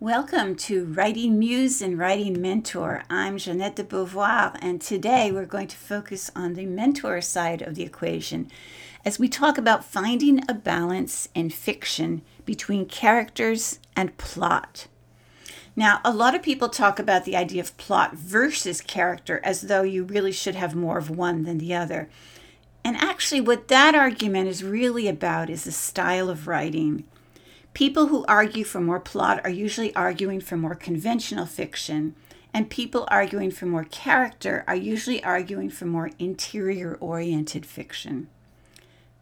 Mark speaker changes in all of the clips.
Speaker 1: Welcome to Writing Muse and Writing Mentor. I'm Jeanette de Beauvoir, and today we're going to focus on the mentor side of the equation as we talk about finding a balance in fiction between characters and plot. Now, a lot of people talk about the idea of plot versus character as though you really should have more of one than the other. And actually, what that argument is really about is the style of writing. People who argue for more plot are usually arguing for more conventional fiction, and people arguing for more character are usually arguing for more interior oriented fiction.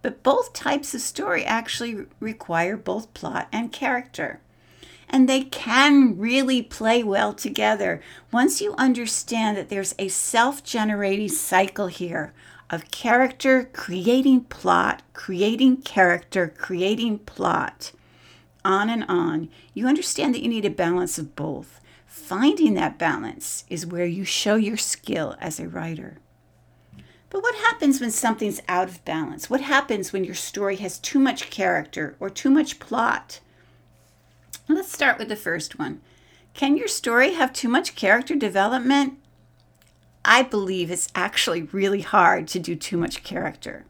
Speaker 1: But both types of story actually require both plot and character. And they can really play well together once you understand that there's a self generating cycle here of character creating plot, creating character, creating plot on and on, you understand that you need a balance of both. Finding that balance is where you show your skill as a writer. But what happens when something's out of balance? What happens when your story has too much character or too much plot? Let's start with the first one. Can your story have too much character development? I believe it's actually really hard to do too much character.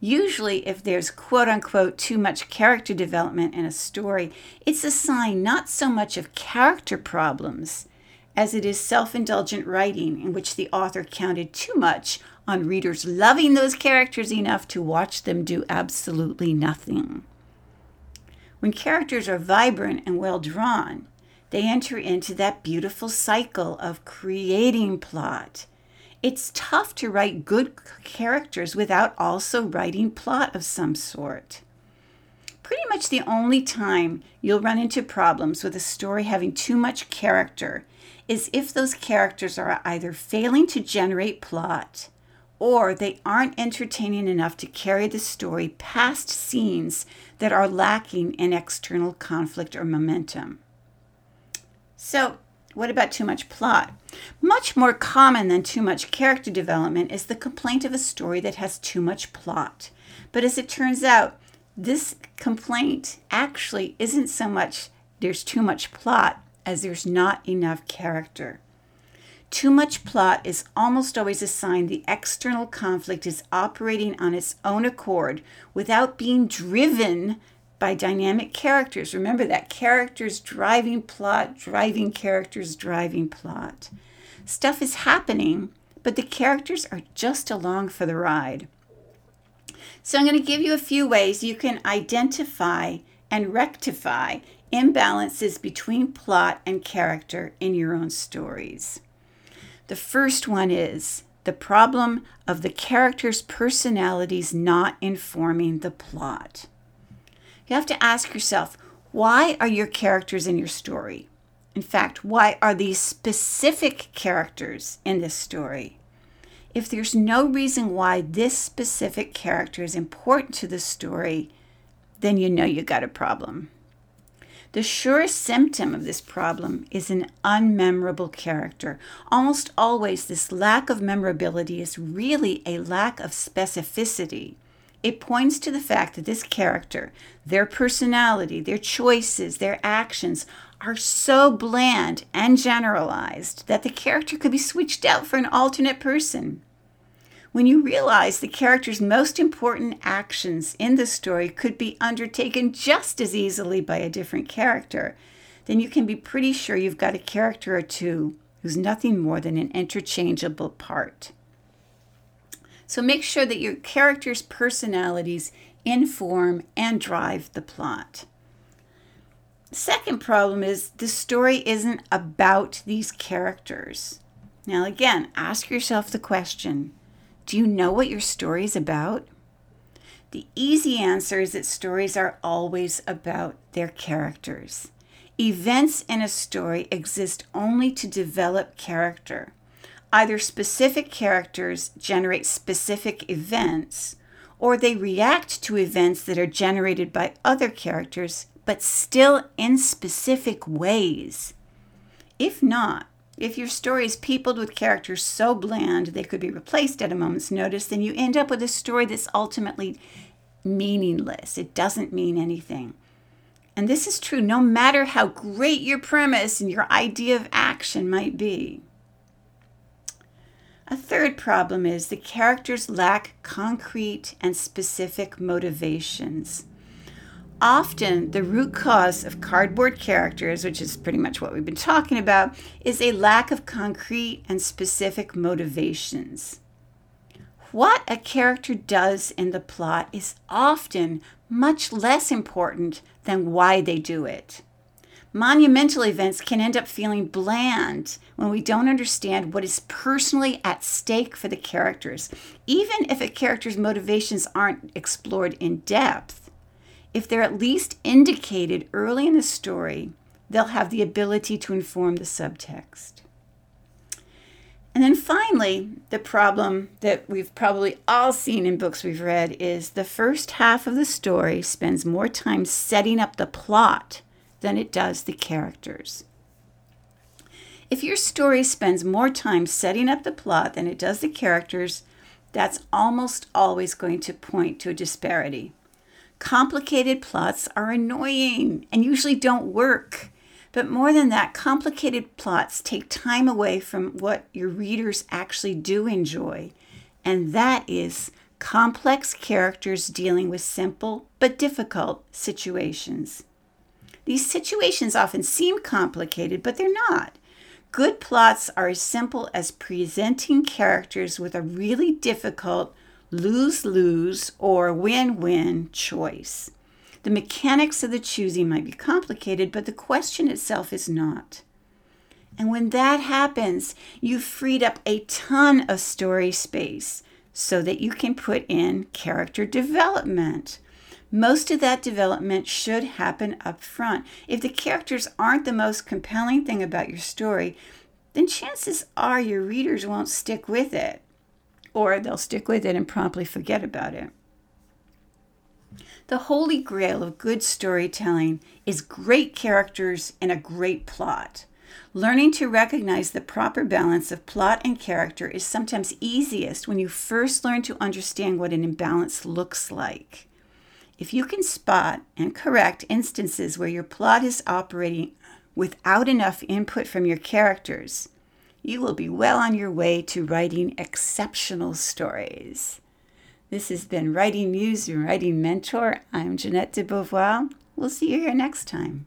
Speaker 1: Usually, if there's quote unquote too much character development in a story, it's a sign not so much of character problems as it is self indulgent writing in which the author counted too much on readers loving those characters enough to watch them do absolutely nothing. When characters are vibrant and well drawn, they enter into that beautiful cycle of creating plot it's tough to write good characters without also writing plot of some sort. Pretty much the only time you'll run into problems with a story having too much character is if those characters are either failing to generate plot or they aren't entertaining enough to carry the story past scenes that are lacking in external conflict or momentum. So, what about too much plot? Much more common than too much character development is the complaint of a story that has too much plot. But as it turns out, this complaint actually isn't so much there's too much plot as there's not enough character. Too much plot is almost always a sign the external conflict is operating on its own accord without being driven by dynamic characters. Remember that characters driving plot, driving characters, driving plot. Stuff is happening, but the characters are just along for the ride. So I'm going to give you a few ways you can identify and rectify imbalances between plot and character in your own stories. The first one is the problem of the characters' personalities not informing the plot. You have to ask yourself why are your characters in your story? In fact, why are these specific characters in this story? If there's no reason why this specific character is important to the story, then you know you got a problem. The surest symptom of this problem is an unmemorable character. Almost always, this lack of memorability is really a lack of specificity. It points to the fact that this character, their personality, their choices, their actions are so bland and generalized that the character could be switched out for an alternate person. When you realize the character's most important actions in the story could be undertaken just as easily by a different character, then you can be pretty sure you've got a character or two who's nothing more than an interchangeable part. So make sure that your characters' personalities inform and drive the plot. second problem is the story isn't about these characters. Now, again, ask yourself the question Do you know what your story is about? The easy answer is that stories are always about their characters. Events in a story exist only to develop character. Either specific characters generate specific events, or they react to events that are generated by other characters, but still in specific ways. If not, if your story is peopled with characters so bland they could be replaced at a moment's notice, then you end up with a story that's ultimately meaningless. It doesn't mean anything. And this is true no matter how great your premise and your idea of action might be. A third problem is the characters lack concrete and specific motivations. Often, the root cause of cardboard characters, which is pretty much what we've been talking about, is a lack of concrete and specific motivations. What a character does in the plot is often much less important than why they do it. Monumental events can end up feeling bland when we don't understand what is personally at stake for the characters, even if a character's motivations aren't explored in depth. If they're at least indicated early in the story, they'll have the ability to inform the subtext. And then finally, the problem that we've probably all seen in books we've read is the first half of the story spends more time setting up the plot than it does the characters. If your story spends more time setting up the plot than it does the characters, that's almost always going to point to a disparity. Complicated plots are annoying and usually don't work. But more than that, complicated plots take time away from what your readers actually do enjoy, and that is complex characters dealing with simple but difficult situations. These situations often seem complicated, but they're not. Good plots are as simple as presenting characters with a really difficult lose lose or win win choice. The mechanics of the choosing might be complicated, but the question itself is not. And when that happens, you've freed up a ton of story space so that you can put in character development. Most of that development should happen up front. If the characters aren't the most compelling thing about your story, then chances are your readers won't stick with it, or they'll stick with it and promptly forget about it. The holy grail of good storytelling is great characters and a great plot. Learning to recognize the proper balance of plot and character is sometimes easiest when you first learn to understand what an imbalance looks like. If you can spot and correct instances where your plot is operating without enough input from your characters, you will be well on your way to writing exceptional stories. This has been Writing Muse and Writing Mentor. I'm Jeanette de Beauvoir. We'll see you here next time.